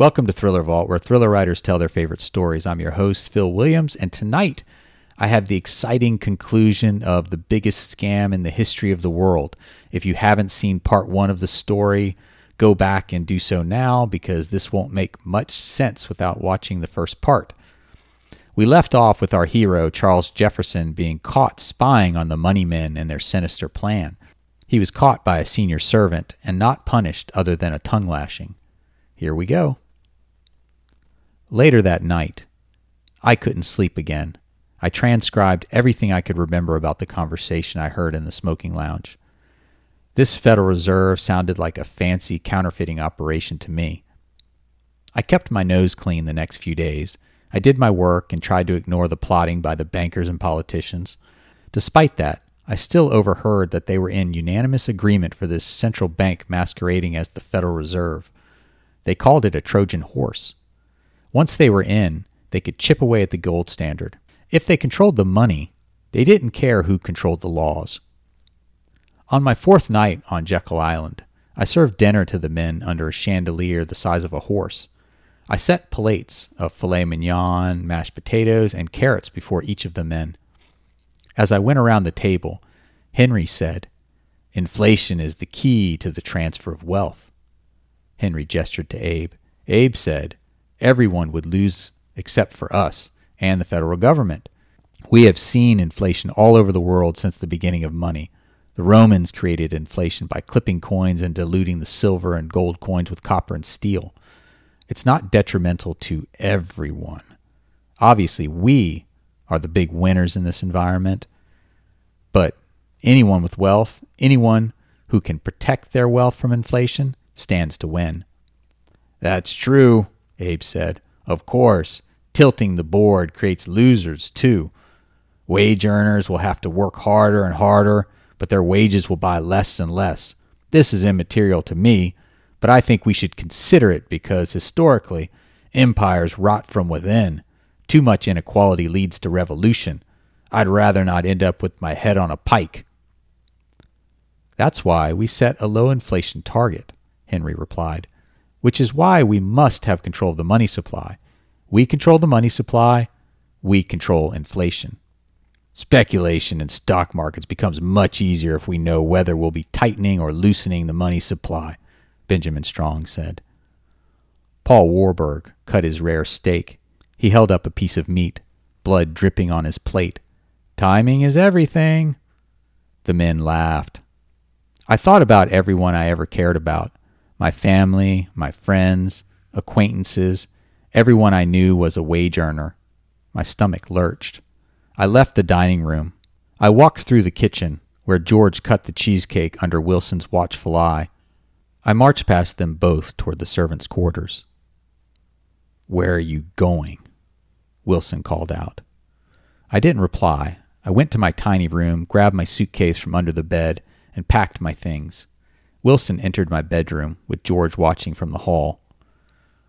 Welcome to Thriller Vault, where thriller writers tell their favorite stories. I'm your host, Phil Williams, and tonight I have the exciting conclusion of the biggest scam in the history of the world. If you haven't seen part one of the story, go back and do so now because this won't make much sense without watching the first part. We left off with our hero, Charles Jefferson, being caught spying on the money men and their sinister plan. He was caught by a senior servant and not punished other than a tongue lashing. Here we go. Later that night, I couldn't sleep again. I transcribed everything I could remember about the conversation I heard in the smoking lounge. This Federal Reserve sounded like a fancy counterfeiting operation to me. I kept my nose clean the next few days. I did my work and tried to ignore the plotting by the bankers and politicians. Despite that, I still overheard that they were in unanimous agreement for this central bank masquerading as the Federal Reserve. They called it a Trojan horse. Once they were in, they could chip away at the gold standard. If they controlled the money, they didn't care who controlled the laws. On my fourth night on Jekyll Island, I served dinner to the men under a chandelier the size of a horse. I set plates of filet mignon, mashed potatoes, and carrots before each of the men. As I went around the table, Henry said, Inflation is the key to the transfer of wealth. Henry gestured to Abe. Abe said, everyone would lose except for us and the federal government. We have seen inflation all over the world since the beginning of money. The Romans created inflation by clipping coins and diluting the silver and gold coins with copper and steel. It's not detrimental to everyone. Obviously, we are the big winners in this environment, but anyone with wealth, anyone who can protect their wealth from inflation, stands to win. That's true, Abe said. Of course, tilting the board creates losers, too. Wage earners will have to work harder and harder, but their wages will buy less and less. This is immaterial to me, but I think we should consider it because historically, empires rot from within. Too much inequality leads to revolution. I'd rather not end up with my head on a pike. That's why we set a low inflation target, Henry replied which is why we must have control of the money supply. We control the money supply, we control inflation. Speculation in stock markets becomes much easier if we know whether we'll be tightening or loosening the money supply, Benjamin Strong said. Paul Warburg cut his rare steak. He held up a piece of meat, blood dripping on his plate. Timing is everything. The men laughed. I thought about everyone I ever cared about my family, my friends, acquaintances, everyone I knew was a wage earner. My stomach lurched. I left the dining room. I walked through the kitchen, where George cut the cheesecake under Wilson's watchful eye. I marched past them both toward the servants' quarters. Where are you going? Wilson called out. I didn't reply. I went to my tiny room, grabbed my suitcase from under the bed, and packed my things. Wilson entered my bedroom, with George watching from the hall.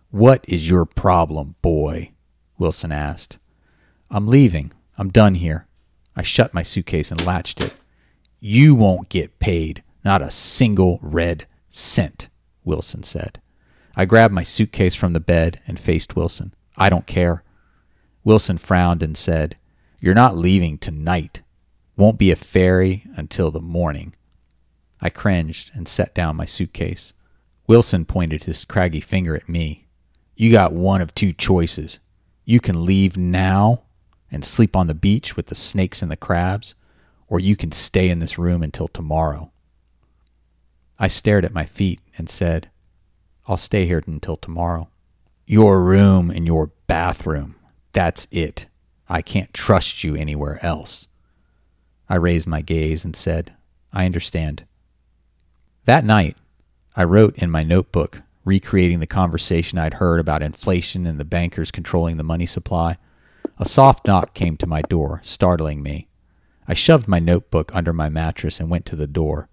What is your problem, boy? Wilson asked. I'm leaving. I'm done here. I shut my suitcase and latched it. You won't get paid, not a single red cent, Wilson said. I grabbed my suitcase from the bed and faced Wilson. I don't care. Wilson frowned and said, You're not leaving tonight. Won't be a ferry until the morning. I cringed and set down my suitcase. Wilson pointed his craggy finger at me. You got one of two choices. You can leave now and sleep on the beach with the snakes and the crabs, or you can stay in this room until tomorrow. I stared at my feet and said, I'll stay here until tomorrow. Your room and your bathroom. That's it. I can't trust you anywhere else. I raised my gaze and said, I understand. That night, I wrote in my notebook, recreating the conversation I'd heard about inflation and the bankers controlling the money supply. A soft knock came to my door, startling me. I shoved my notebook under my mattress and went to the door.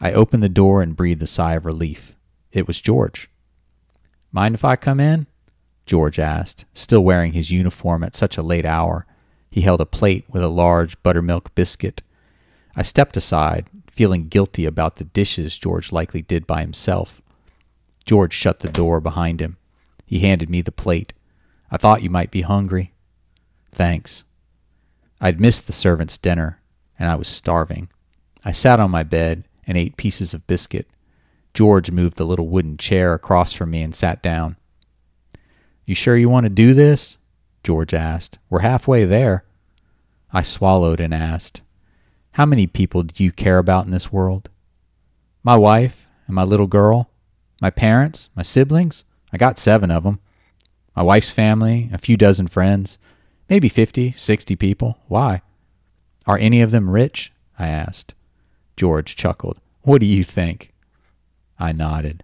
I opened the door and breathed a sigh of relief. It was George. Mind if I come in? George asked, still wearing his uniform at such a late hour. He held a plate with a large buttermilk biscuit. I stepped aside, feeling guilty about the dishes George likely did by himself. George shut the door behind him. He handed me the plate. I thought you might be hungry. Thanks. I'd missed the servant's dinner, and I was starving. I sat on my bed and ate pieces of biscuit. George moved the little wooden chair across from me and sat down. You sure you want to do this? George asked. We're halfway there. I swallowed and asked, How many people do you care about in this world? My wife and my little girl, my parents, my siblings. I got seven of them. My wife's family, a few dozen friends, maybe fifty, sixty people. Why? Are any of them rich? I asked. George chuckled. What do you think? I nodded.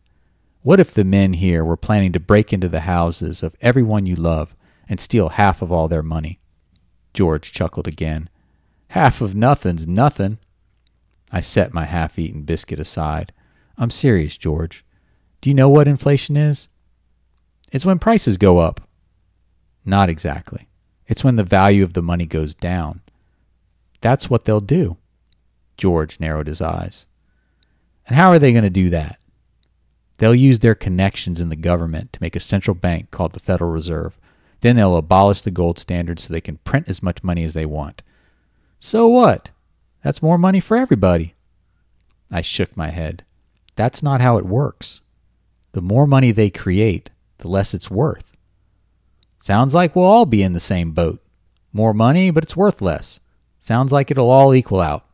What if the men here were planning to break into the houses of everyone you love and steal half of all their money? George chuckled again. Half of nothing's nothing. I set my half eaten biscuit aside. I'm serious, George. Do you know what inflation is? It's when prices go up. Not exactly. It's when the value of the money goes down. That's what they'll do. George narrowed his eyes. And how are they going to do that? They'll use their connections in the government to make a central bank called the Federal Reserve. Then they'll abolish the gold standard so they can print as much money as they want. So what? That's more money for everybody. I shook my head. That's not how it works. The more money they create, the less it's worth. Sounds like we'll all be in the same boat. More money, but it's worth less. Sounds like it'll all equal out.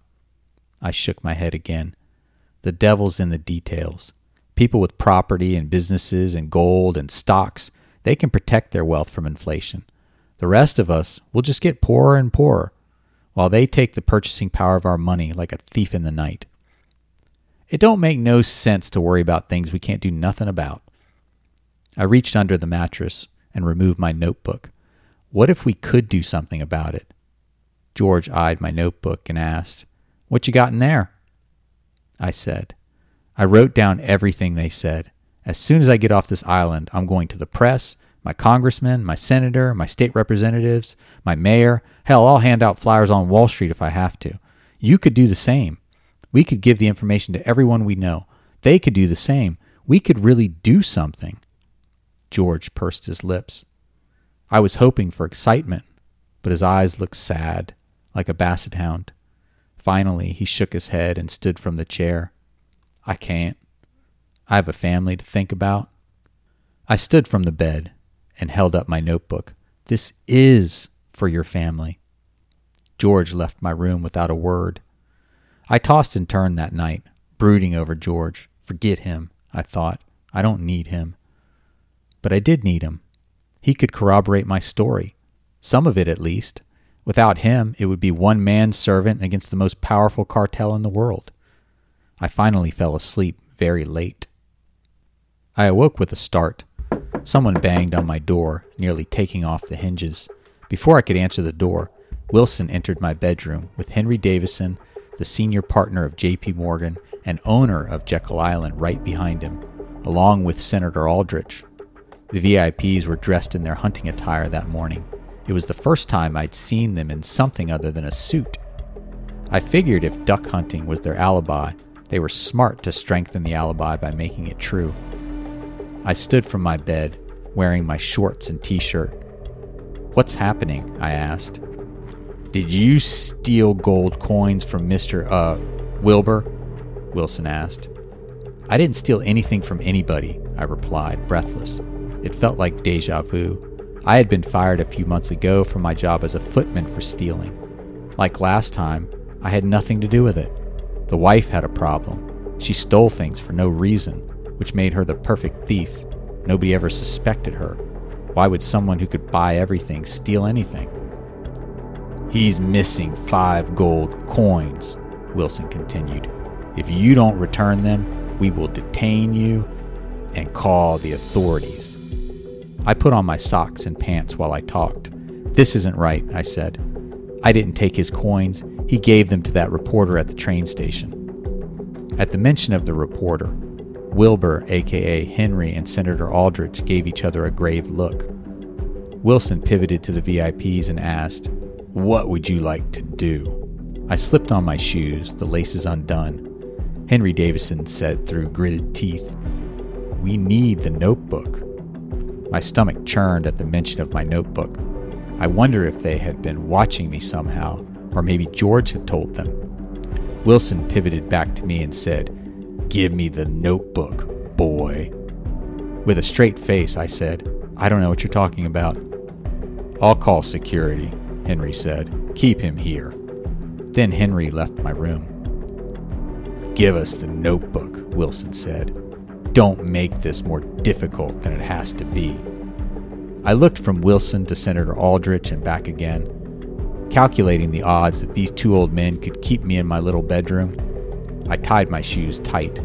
I shook my head again. The devil's in the details. People with property and businesses and gold and stocks, they can protect their wealth from inflation. The rest of us will just get poorer and poorer, while they take the purchasing power of our money like a thief in the night. It don't make no sense to worry about things we can't do nothing about. I reached under the mattress and removed my notebook. What if we could do something about it? George eyed my notebook and asked, What you got in there? I said, I wrote down everything they said. As soon as I get off this island, I'm going to the press, my congressman, my senator, my state representatives, my mayor. Hell, I'll hand out flyers on Wall Street if I have to. You could do the same. We could give the information to everyone we know. They could do the same. We could really do something. George pursed his lips. I was hoping for excitement, but his eyes looked sad, like a basset hound. Finally, he shook his head and stood from the chair. I can't. I have a family to think about. I stood from the bed and held up my notebook. This is for your family. George left my room without a word. I tossed and turned that night, brooding over George. Forget him, I thought. I don't need him. But I did need him. He could corroborate my story, some of it at least. Without him, it would be one man's servant against the most powerful cartel in the world. I finally fell asleep very late. I awoke with a start. Someone banged on my door, nearly taking off the hinges. Before I could answer the door, Wilson entered my bedroom with Henry Davison the senior partner of J.P. Morgan and owner of Jekyll Island, right behind him, along with Senator Aldrich. The VIPs were dressed in their hunting attire that morning. It was the first time I'd seen them in something other than a suit. I figured if duck hunting was their alibi, they were smart to strengthen the alibi by making it true. I stood from my bed, wearing my shorts and t shirt. What's happening? I asked. Did you steal gold coins from Mr. Uh, Wilbur? Wilson asked. I didn't steal anything from anybody, I replied, breathless. It felt like deja vu. I had been fired a few months ago from my job as a footman for stealing. Like last time, I had nothing to do with it. The wife had a problem. She stole things for no reason, which made her the perfect thief. Nobody ever suspected her. Why would someone who could buy everything steal anything? He's missing five gold coins, Wilson continued. If you don't return them, we will detain you and call the authorities. I put on my socks and pants while I talked. This isn't right, I said. I didn't take his coins. He gave them to that reporter at the train station. At the mention of the reporter, Wilbur, aka Henry, and Senator Aldrich gave each other a grave look. Wilson pivoted to the VIPs and asked, what would you like to do? I slipped on my shoes, the laces undone. Henry Davison said through gritted teeth, We need the notebook. My stomach churned at the mention of my notebook. I wonder if they had been watching me somehow, or maybe George had told them. Wilson pivoted back to me and said, Give me the notebook, boy. With a straight face, I said, I don't know what you're talking about. I'll call security, Henry said. Keep him here. Then Henry left my room. Give us the notebook, Wilson said. Don't make this more difficult than it has to be. I looked from Wilson to Senator Aldrich and back again, calculating the odds that these two old men could keep me in my little bedroom. I tied my shoes tight.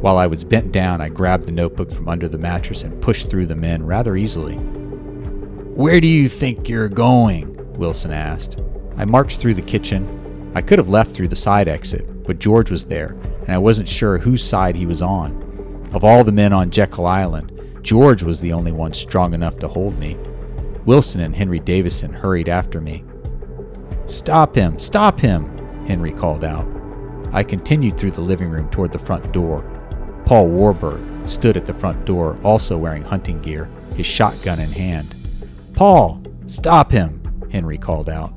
While I was bent down, I grabbed the notebook from under the mattress and pushed through the men rather easily. Where do you think you're going? Wilson asked. I marched through the kitchen. I could have left through the side exit, but George was there, and I wasn't sure whose side he was on. Of all the men on Jekyll Island, George was the only one strong enough to hold me. Wilson and Henry Davison hurried after me. Stop him! Stop him! Henry called out. I continued through the living room toward the front door. Paul Warburg stood at the front door, also wearing hunting gear, his shotgun in hand. Paul, stop him, Henry called out.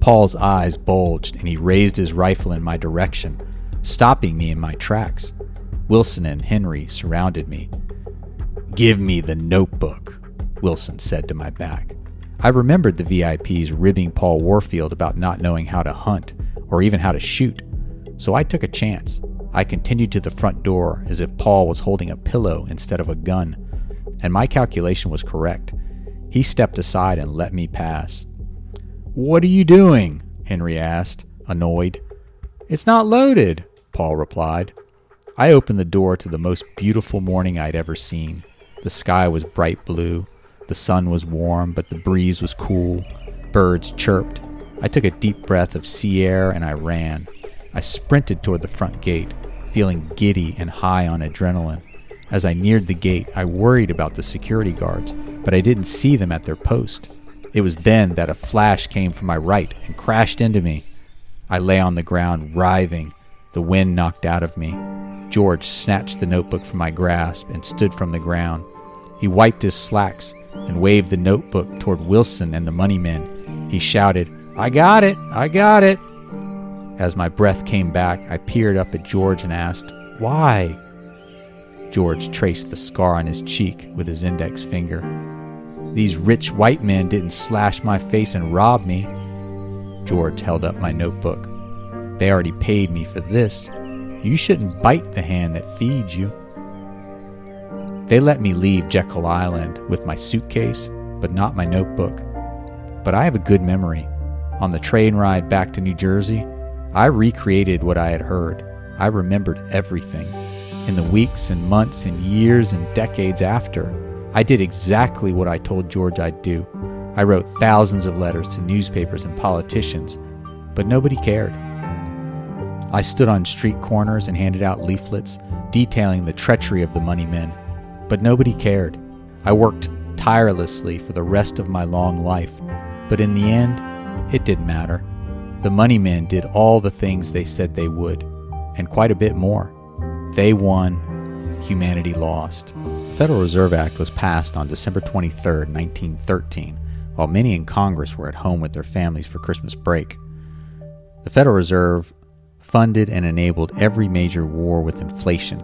Paul's eyes bulged and he raised his rifle in my direction, stopping me in my tracks. Wilson and Henry surrounded me. Give me the notebook, Wilson said to my back. I remembered the VIPs ribbing Paul Warfield about not knowing how to hunt or even how to shoot, so I took a chance. I continued to the front door as if Paul was holding a pillow instead of a gun, and my calculation was correct. He stepped aside and let me pass. What are you doing? Henry asked, annoyed. It's not loaded, Paul replied. I opened the door to the most beautiful morning I'd ever seen. The sky was bright blue. The sun was warm, but the breeze was cool. Birds chirped. I took a deep breath of sea air and I ran. I sprinted toward the front gate, feeling giddy and high on adrenaline. As I neared the gate, I worried about the security guards, but I didn't see them at their post. It was then that a flash came from my right and crashed into me. I lay on the ground, writhing. The wind knocked out of me. George snatched the notebook from my grasp and stood from the ground. He wiped his slacks and waved the notebook toward Wilson and the money men. He shouted, I got it! I got it! As my breath came back, I peered up at George and asked, Why? George traced the scar on his cheek with his index finger. These rich white men didn't slash my face and rob me. George held up my notebook. They already paid me for this. You shouldn't bite the hand that feeds you. They let me leave Jekyll Island with my suitcase, but not my notebook. But I have a good memory. On the train ride back to New Jersey, I recreated what I had heard. I remembered everything. In the weeks and months and years and decades after, I did exactly what I told George I'd do. I wrote thousands of letters to newspapers and politicians, but nobody cared. I stood on street corners and handed out leaflets detailing the treachery of the money men, but nobody cared. I worked tirelessly for the rest of my long life, but in the end, it didn't matter. The money men did all the things they said they would, and quite a bit more. They won, humanity lost. The Federal Reserve Act was passed on December 23, 1913, while many in Congress were at home with their families for Christmas break. The Federal Reserve funded and enabled every major war with inflation.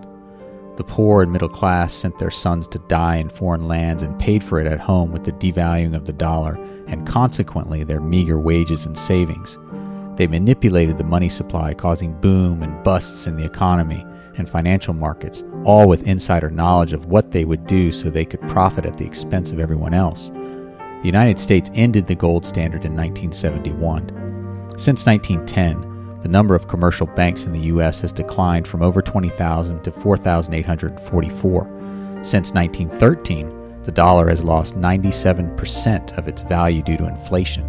The poor and middle class sent their sons to die in foreign lands and paid for it at home with the devaluing of the dollar and consequently their meager wages and savings. They manipulated the money supply, causing boom and busts in the economy and financial markets, all with insider knowledge of what they would do so they could profit at the expense of everyone else. The United States ended the gold standard in 1971. Since 1910, the number of commercial banks in the U.S. has declined from over 20,000 to 4,844. Since 1913, the dollar has lost 97% of its value due to inflation.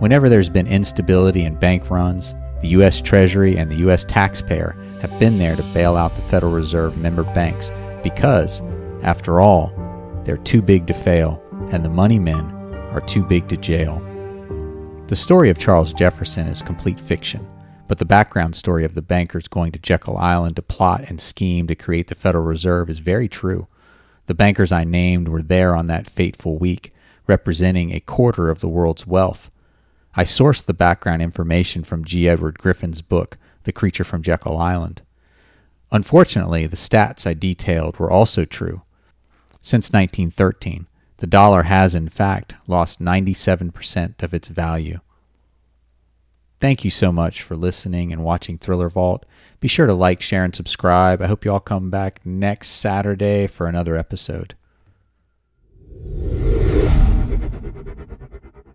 Whenever there's been instability and bank runs, the U.S. Treasury and the U.S. taxpayer have been there to bail out the Federal Reserve member banks because, after all, they're too big to fail and the money men are too big to jail. The story of Charles Jefferson is complete fiction, but the background story of the bankers going to Jekyll Island to plot and scheme to create the Federal Reserve is very true. The bankers I named were there on that fateful week, representing a quarter of the world's wealth. I sourced the background information from G. Edward Griffin's book, The Creature from Jekyll Island. Unfortunately, the stats I detailed were also true. Since 1913, the dollar has in fact lost 97% of its value. Thank you so much for listening and watching Thriller Vault. Be sure to like, share, and subscribe. I hope you all come back next Saturday for another episode.